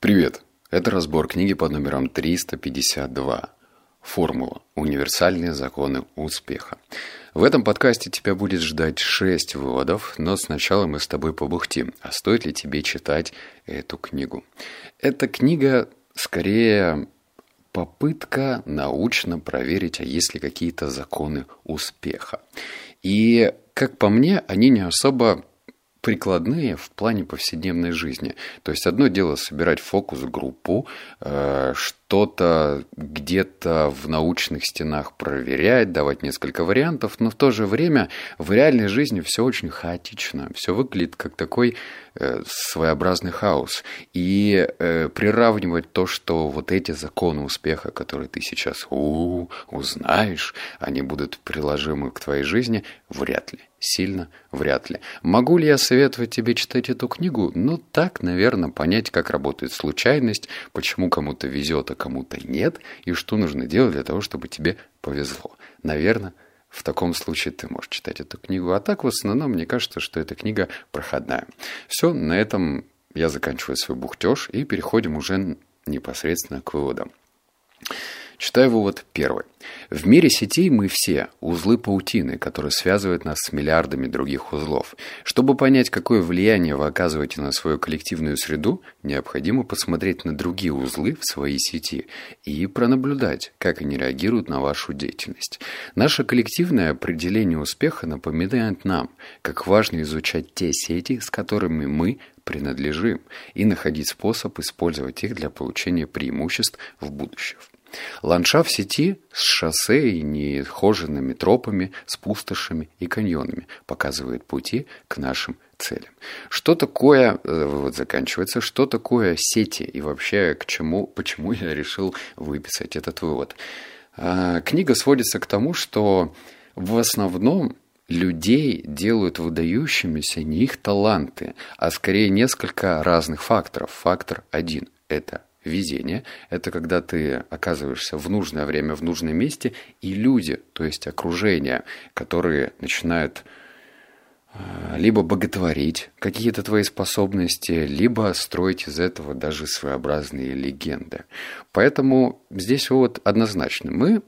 Привет! Это разбор книги под номером 352. Формула. Универсальные законы успеха. В этом подкасте тебя будет ждать 6 выводов, но сначала мы с тобой побухтим, а стоит ли тебе читать эту книгу. Эта книга скорее попытка научно проверить, а есть ли какие-то законы успеха. И, как по мне, они не особо прикладные в плане повседневной жизни. То есть одно дело собирать фокус-группу, э, что-то где-то в научных стенах проверять, давать несколько вариантов, но в то же время в реальной жизни все очень хаотично, все выглядит как такой э, своеобразный хаос. И э, приравнивать то, что вот эти законы успеха, которые ты сейчас узнаешь, они будут приложимы к твоей жизни, вряд ли. Сильно вряд ли. Могу ли я советовать тебе читать эту книгу? Ну, так, наверное, понять, как работает случайность, почему кому-то везет, а кому-то нет, и что нужно делать для того, чтобы тебе повезло. Наверное, в таком случае ты можешь читать эту книгу. А так, в основном, мне кажется, что эта книга проходная. Все, на этом я заканчиваю свой бухтеж и переходим уже непосредственно к выводам. Читаю вывод первый. В мире сетей мы все – узлы паутины, которые связывают нас с миллиардами других узлов. Чтобы понять, какое влияние вы оказываете на свою коллективную среду, необходимо посмотреть на другие узлы в своей сети и пронаблюдать, как они реагируют на вашу деятельность. Наше коллективное определение успеха напоминает нам, как важно изучать те сети, с которыми мы принадлежим, и находить способ использовать их для получения преимуществ в будущем. Ландшафт сети с шоссе и нехоженными тропами, с пустошами и каньонами показывает пути к нашим целям. Что такое, э, вот заканчивается, что такое сети и вообще к чему, почему я решил выписать этот вывод. А, книга сводится к тому, что в основном людей делают выдающимися не их таланты, а скорее несколько разных факторов. Фактор один – это Везение – это когда ты оказываешься в нужное время, в нужном месте, и люди, то есть окружение, которые начинают а, либо боготворить какие-то твои способности, либо строить из этого даже своеобразные легенды. Поэтому здесь вот однозначно мы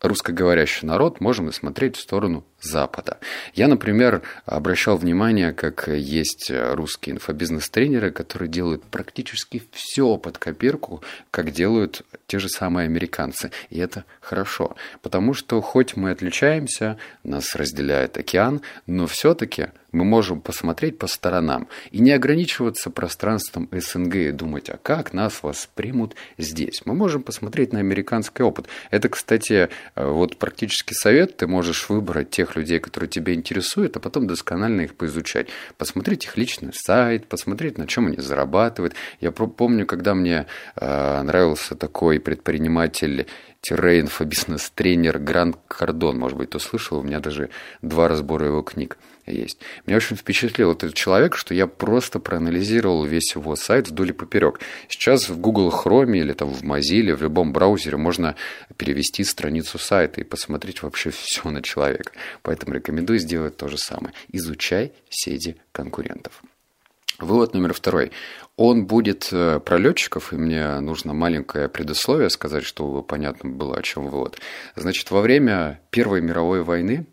русскоговорящий народ, можем смотреть в сторону Запада. Я, например, обращал внимание, как есть русские инфобизнес-тренеры, которые делают практически все под копирку, как делают те же самые американцы. И это хорошо, потому что хоть мы отличаемся, нас разделяет океан, но все-таки мы можем посмотреть по сторонам и не ограничиваться пространством СНГ и думать, а как нас воспримут здесь. Мы можем посмотреть на американский опыт. Это, кстати, э, вот практически совет. Ты можешь выбрать тех людей, которые тебя интересуют, а потом досконально их поизучать. Посмотреть их личный сайт, посмотреть, на чем они зарабатывают. Я помню, когда мне э, нравился такой предприниматель инфобизнес-тренер Гранд Кардон, может быть, кто слышал, у меня даже два разбора его книг есть. Меня очень впечатлил этот человек, что я просто проанализировал весь его сайт вдоль и поперек. Сейчас в Google Chrome или там в Mozilla, в любом браузере можно перевести страницу сайта и посмотреть вообще все на человека. Поэтому рекомендую сделать то же самое. Изучай сети конкурентов. Вывод номер второй. Он будет э, про летчиков, и мне нужно маленькое предусловие сказать, чтобы понятно было, о чем вывод. Значит, во время Первой мировой войны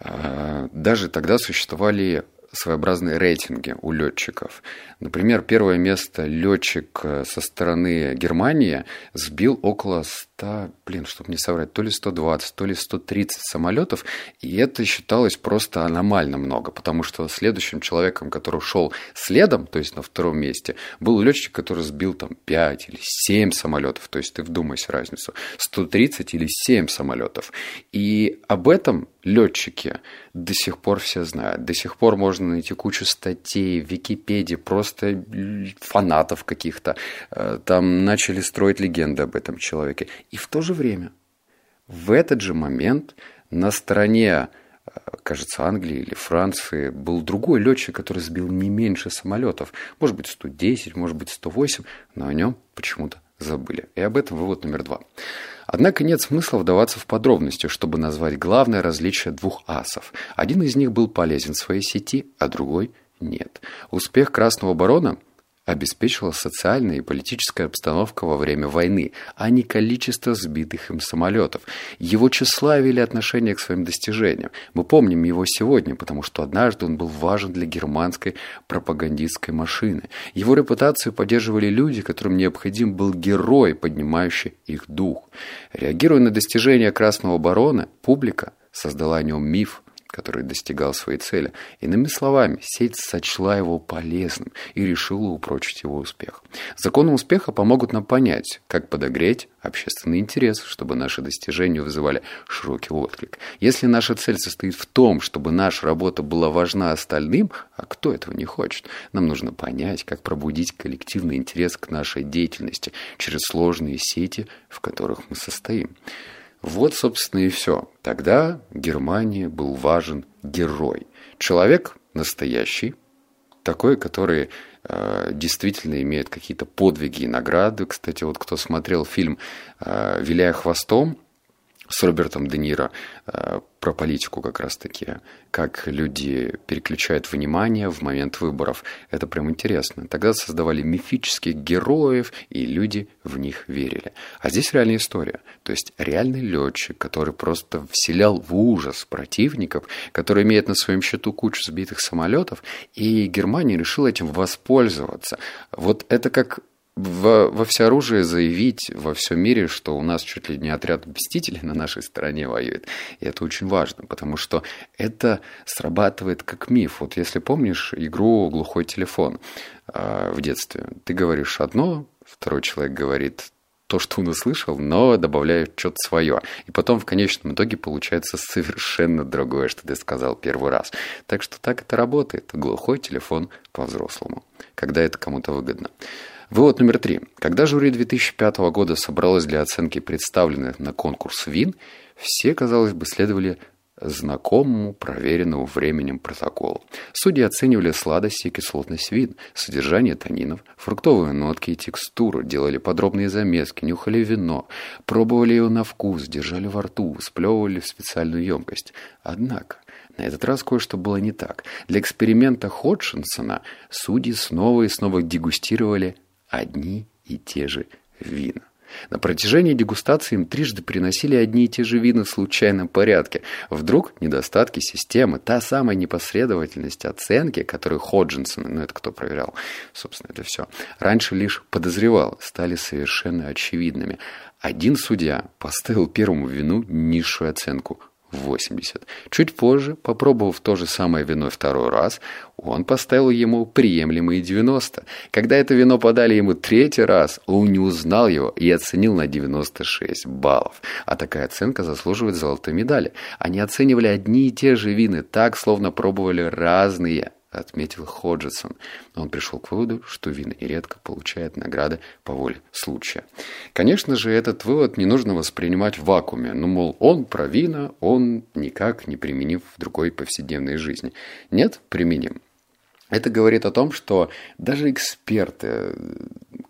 э, даже тогда существовали своеобразные рейтинги у летчиков. Например, первое место летчик э, со стороны Германии сбил около 100, блин, чтобы не соврать, то ли 120, то ли 130 самолетов, и это считалось просто аномально много, потому что следующим человеком, который шел следом, то есть на втором месте, был летчик, который сбил там 5 или 7 самолетов, то есть ты вдумайся разницу, 130 или 7 самолетов. И об этом летчики до сих пор все знают. До сих пор можно найти кучу статей в Википедии, просто фанатов каких-то. Э, там начали строить легенды об этом человеке. И в то же время, в этот же момент на стороне э, кажется, Англии или Франции, был другой летчик, который сбил не меньше самолетов. Может быть, 110, может быть, 108, но о нем почему-то забыли. И об этом вывод номер два. Однако нет смысла вдаваться в подробности, чтобы назвать главное различие двух асов. Один из них был полезен своей сети, а другой нет. Успех Красного Барона обеспечила социальная и политическая обстановка во время войны, а не количество сбитых им самолетов. Его тщеславие или отношение к своим достижениям. Мы помним его сегодня, потому что однажды он был важен для германской пропагандистской машины. Его репутацию поддерживали люди, которым необходим был герой, поднимающий их дух. Реагируя на достижения Красного Барона, публика создала о нем миф – который достигал своей цели. Иными словами, сеть сочла его полезным и решила упрочить его успех. Законы успеха помогут нам понять, как подогреть общественный интерес, чтобы наши достижения вызывали широкий отклик. Если наша цель состоит в том, чтобы наша работа была важна остальным, а кто этого не хочет, нам нужно понять, как пробудить коллективный интерес к нашей деятельности через сложные сети, в которых мы состоим. Вот, собственно, и все. Тогда Германии был важен герой. Человек настоящий, такой, который э, действительно имеет какие-то подвиги и награды. Кстати, вот кто смотрел фильм э, «Виляя хвостом», с Робертом Де Ниро э, про политику как раз-таки, как люди переключают внимание в момент выборов. Это прям интересно. Тогда создавали мифических героев, и люди в них верили. А здесь реальная история. То есть реальный летчик, который просто вселял в ужас противников, который имеет на своем счету кучу сбитых самолетов, и Германия решила этим воспользоваться. Вот это как во, во всеоружие заявить во всем мире, что у нас чуть ли не отряд мстителей на нашей стороне воюет. И это очень важно, потому что это срабатывает как миф. Вот если помнишь игру «Глухой телефон» э, в детстве, ты говоришь одно, второй человек говорит то, что он услышал, но добавляет что-то свое. И потом в конечном итоге получается совершенно другое, что ты сказал первый раз. Так что так это работает. Глухой телефон по-взрослому, когда это кому-то выгодно. Вывод номер три. Когда жюри 2005 года собралось для оценки представленных на конкурс вин, все, казалось бы, следовали знакомому, проверенному временем протоколу. Судьи оценивали сладость и кислотность вин, содержание танинов, фруктовые нотки и текстуру, делали подробные замески, нюхали вино, пробовали его на вкус, держали во рту, сплевывали в специальную емкость. Однако, на этот раз кое-что было не так. Для эксперимента Ходжинсона судьи снова и снова дегустировали одни и те же вина. На протяжении дегустации им трижды приносили одни и те же вина в случайном порядке. Вдруг недостатки системы, та самая непоследовательность оценки, которую Ходжинсон, ну это кто проверял, собственно, это все, раньше лишь подозревал, стали совершенно очевидными. Один судья поставил первому вину низшую оценку – 80. Чуть позже, попробовав то же самое вино второй раз, он поставил ему приемлемые 90. Когда это вино подали ему третий раз, он не узнал его и оценил на 96 баллов. А такая оценка заслуживает золотой медали. Они оценивали одни и те же вины так, словно пробовали разные отметил Ходжесон. Он пришел к выводу, что вина нередко получает награды по воле случая. Конечно же, этот вывод не нужно воспринимать в вакууме. Ну, мол, он про вина, он никак не применив в другой повседневной жизни. Нет, применим. Это говорит о том, что даже эксперты,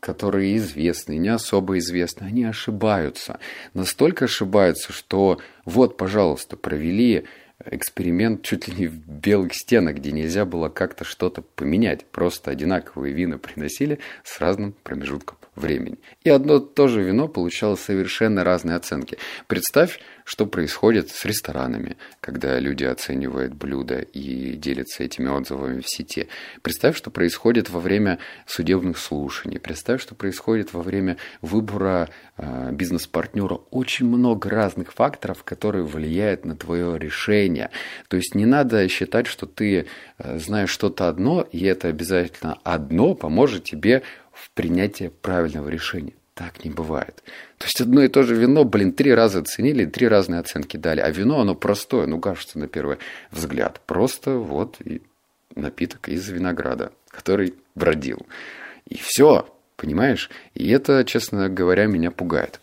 которые известны, не особо известны, они ошибаются. Настолько ошибаются, что вот, пожалуйста, провели эксперимент чуть ли не в белых стенах, где нельзя было как-то что-то поменять. Просто одинаковые вина приносили с разным промежутком времени. И одно то же вино получало совершенно разные оценки. Представь, что происходит с ресторанами, когда люди оценивают блюда и делятся этими отзывами в сети. Представь, что происходит во время судебных слушаний. Представь, что происходит во время выбора э, бизнес-партнера. Очень много разных факторов, которые влияют на твое решение. То есть не надо считать, что ты э, знаешь что-то одно, и это обязательно одно поможет тебе в принятии правильного решения. Так не бывает. То есть одно и то же вино, блин, три раза оценили, три разные оценки дали. А вино, оно простое, ну, кажется, на первый взгляд. Просто вот и напиток из винограда, который бродил. И все, понимаешь? И это, честно говоря, меня пугает.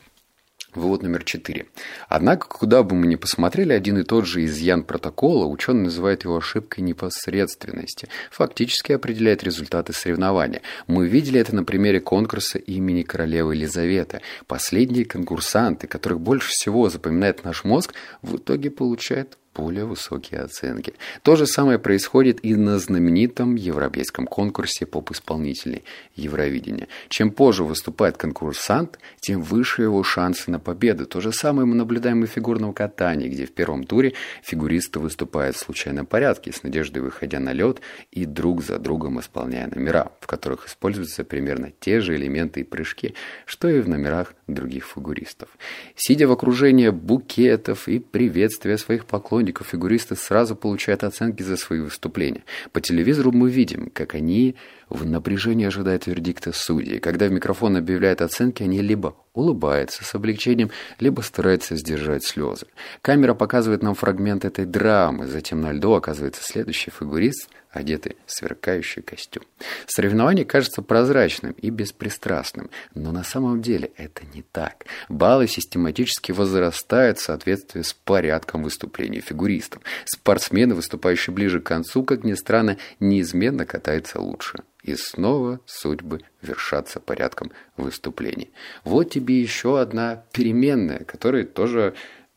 Вывод номер четыре. Однако, куда бы мы ни посмотрели, один и тот же изъян протокола, ученый называет его ошибкой непосредственности, фактически определяет результаты соревнования. Мы видели это на примере конкурса имени королевы Елизаветы. Последние конкурсанты, которых больше всего запоминает наш мозг, в итоге получают более высокие оценки. То же самое происходит и на знаменитом европейском конкурсе поп-исполнителей Евровидения. Чем позже выступает конкурсант, тем выше его шансы на победу. То же самое мы наблюдаем и в фигурном катании, где в первом туре фигуристы выступают в случайном порядке, с надеждой выходя на лед и друг за другом исполняя номера, в которых используются примерно те же элементы и прыжки, что и в номерах других фигуристов. Сидя в окружении букетов и приветствия своих поклонников, фигуристы сразу получают оценки за свои выступления. По телевизору мы видим, как они в напряжении ожидают вердикта судей. Когда в микрофон объявляют оценки, они либо улыбаются с облегчением, либо стараются сдержать слезы. Камера показывает нам фрагмент этой драмы, затем на льду оказывается следующий фигурист – одетый в сверкающий костюм. Соревнование кажется прозрачным и беспристрастным, но на самом деле это не так. Баллы систематически возрастают в соответствии с порядком выступлений фигуристов. Спортсмены, выступающие ближе к концу, как ни странно, неизменно катаются лучше. И снова судьбы вершатся порядком выступлений. Вот тебе еще одна переменная, которая тоже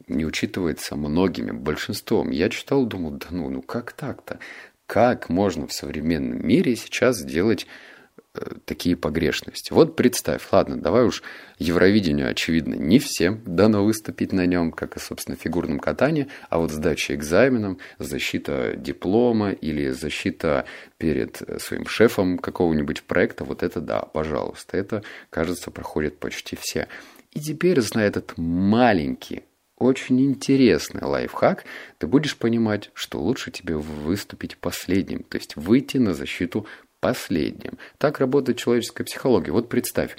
не учитывается многими, большинством. Я читал, думал, да ну, ну как так-то? Как можно в современном мире сейчас сделать э, такие погрешности. Вот представь, ладно, давай уж Евровидению, очевидно, не всем дано выступить на нем, как и, собственно, фигурном катании, а вот сдача экзаменом, защита диплома или защита перед своим шефом какого-нибудь проекта, вот это да, пожалуйста, это, кажется, проходит почти все. И теперь, зная этот маленький очень интересный лайфхак, ты будешь понимать, что лучше тебе выступить последним, то есть выйти на защиту последним. Так работает человеческая психология. Вот представь,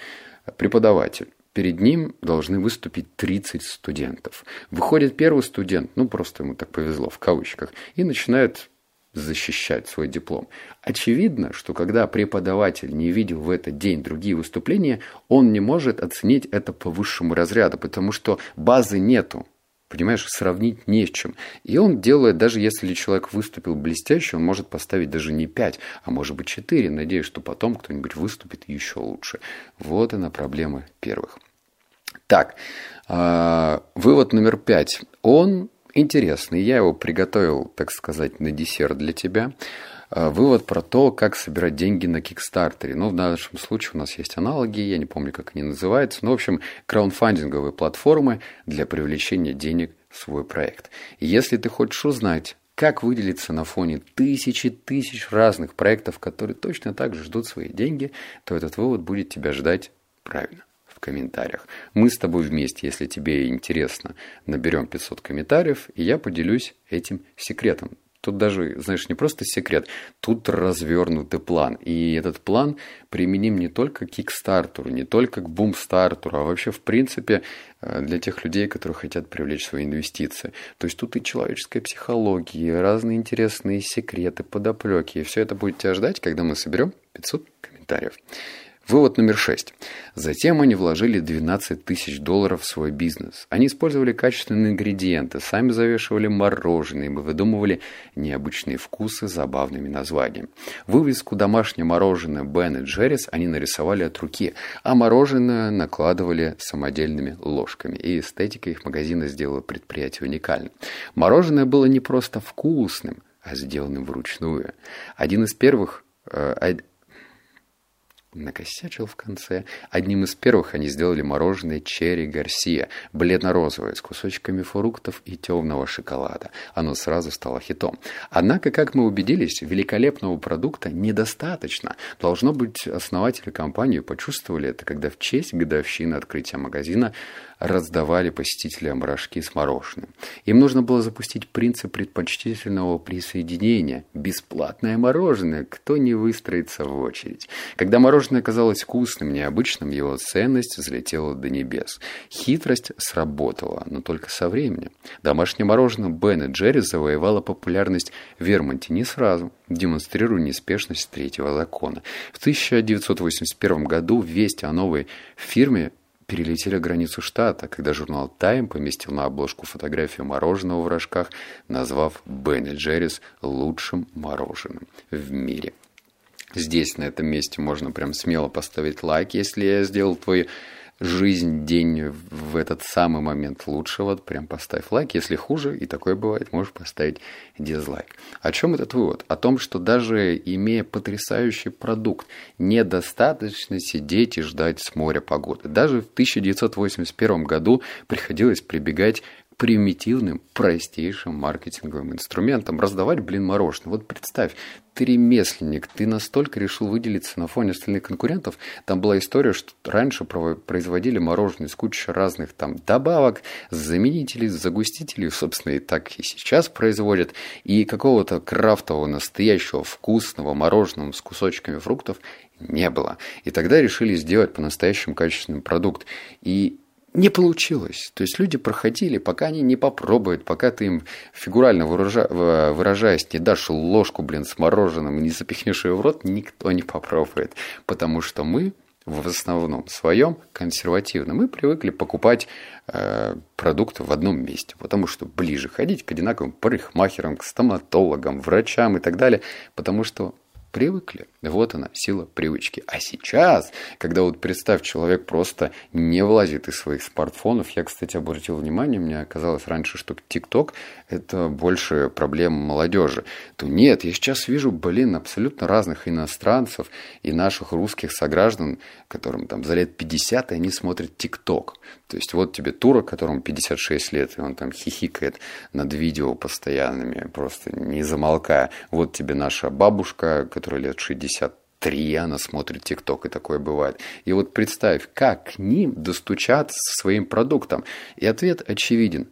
преподаватель. Перед ним должны выступить 30 студентов. Выходит первый студент, ну просто ему так повезло в кавычках, и начинает защищать свой диплом. Очевидно, что когда преподаватель не видел в этот день другие выступления, он не может оценить это по высшему разряду, потому что базы нету. Понимаешь, сравнить не с чем. И он делает, даже если человек выступил блестяще, он может поставить даже не 5, а может быть 4, надеясь, что потом кто-нибудь выступит еще лучше. Вот она проблема первых. Так, э, вывод номер 5. Он интересный. Я его приготовил, так сказать, на десерт для тебя. А, вывод про то, как собирать деньги на Кикстартере. Ну, в нашем случае у нас есть аналоги, я не помню, как они называются. Но, в общем, краудфандинговые платформы для привлечения денег в свой проект. И если ты хочешь узнать, как выделиться на фоне тысячи тысяч разных проектов, которые точно так же ждут свои деньги, то этот вывод будет тебя ждать правильно в комментариях. Мы с тобой вместе, если тебе интересно, наберем 500 комментариев, и я поделюсь этим секретом. Тут даже, знаешь, не просто секрет, тут развернутый план. И этот план применим не только к Кикстартеру, не только к Бумстартеру, а вообще, в принципе, э, для тех людей, которые хотят привлечь свои инвестиции. То есть тут и человеческая психология, и разные интересные секреты, подоплеки. И все это будет тебя ждать, когда мы соберем 500 комментариев. Вывод номер шесть. Затем они вложили 12 тысяч долларов в свой бизнес. Они использовали качественные ингредиенты, сами завешивали мороженое и выдумывали необычные вкусы с забавными названиями. Вывеску «Домашнее мороженое Бен и Джеррис» они нарисовали от руки, а мороженое накладывали самодельными ложками. И эстетика их магазина сделала предприятие уникальным. Мороженое было не просто вкусным, а сделанным вручную. Один из первых э, накосячил в конце. Одним из первых они сделали мороженое черри Гарсия, бледно-розовое, с кусочками фруктов и темного шоколада. Оно сразу стало хитом. Однако, как мы убедились, великолепного продукта недостаточно. Должно быть, основатели компании почувствовали это, когда в честь годовщины открытия магазина раздавали посетителям рожки с мороженым. Им нужно было запустить принцип предпочтительного присоединения. Бесплатное мороженое, кто не выстроится в очередь. Когда мороженое оказалось вкусным, необычным, его ценность взлетела до небес. Хитрость сработала, но только со временем. Домашнее мороженое Бен и Джерри завоевало популярность в Вермонте не сразу, демонстрируя неспешность третьего закона. В 1981 году весть о новой фирме перелетели границу штата, когда журнал Time поместил на обложку фотографию мороженого в рожках, назвав Бенни Джеррис лучшим мороженым в мире. Здесь, на этом месте, можно прям смело поставить лайк, если я сделал твой жизнь, день в этот самый момент лучше, вот прям поставь лайк. Если хуже, и такое бывает, можешь поставить дизлайк. О чем этот вывод? О том, что даже имея потрясающий продукт, недостаточно сидеть и ждать с моря погоды. Даже в 1981 году приходилось прибегать примитивным, простейшим маркетинговым инструментом раздавать, блин, мороженое. Вот представь, ты ремесленник, ты настолько решил выделиться на фоне остальных конкурентов. Там была история, что раньше производили мороженое с кучей разных там добавок, заменителей, загустителей, собственно, и так и сейчас производят. И какого-то крафтового, настоящего, вкусного мороженого с кусочками фруктов не было. И тогда решили сделать по-настоящему качественный продукт. И не получилось. То есть люди проходили, пока они не попробуют, пока ты им фигурально выража... выражаясь, не дашь ложку, блин, с мороженым не запихнешь ее в рот, никто не попробует. Потому что мы в основном своем консервативно. Мы привыкли покупать э, продукты в одном месте, потому что ближе ходить к одинаковым парикмахерам, к стоматологам, врачам и так далее, потому что привыкли. Вот она, сила привычки. А сейчас, когда вот представь, человек просто не влазит из своих смартфонов. Я, кстати, обратил внимание, мне оказалось раньше, что ТикТок – это больше проблема молодежи. То нет, я сейчас вижу, блин, абсолютно разных иностранцев и наших русских сограждан, которым там за лет 50, и они смотрят ТикТок. То есть вот тебе турок, которому 56 лет, и он там хихикает над видео постоянными, просто не замолкая. Вот тебе наша бабушка, которая лет 63, она смотрит ТикТок, и такое бывает. И вот представь, как к ним достучаться со своим продуктом. И ответ очевиден.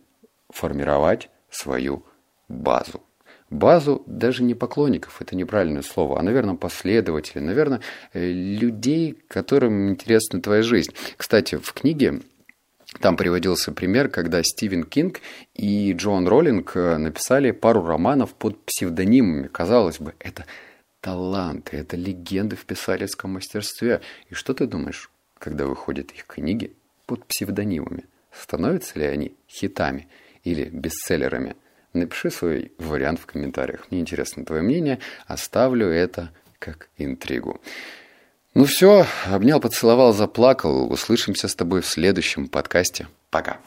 Формировать свою базу. Базу даже не поклонников, это неправильное слово, а, наверное, последователей, наверное, э, людей, которым интересна твоя жизнь. Кстати, в книге там приводился пример, когда Стивен Кинг и Джон Роллинг э, написали пару романов под псевдонимами. Казалось бы, это таланты, это легенды в писательском мастерстве. И что ты думаешь, когда выходят их книги под псевдонимами? Становятся ли они хитами или бестселлерами? Напиши свой вариант в комментариях. Мне интересно твое мнение. Оставлю это как интригу. Ну все, обнял, поцеловал, заплакал. Услышимся с тобой в следующем подкасте. Пока.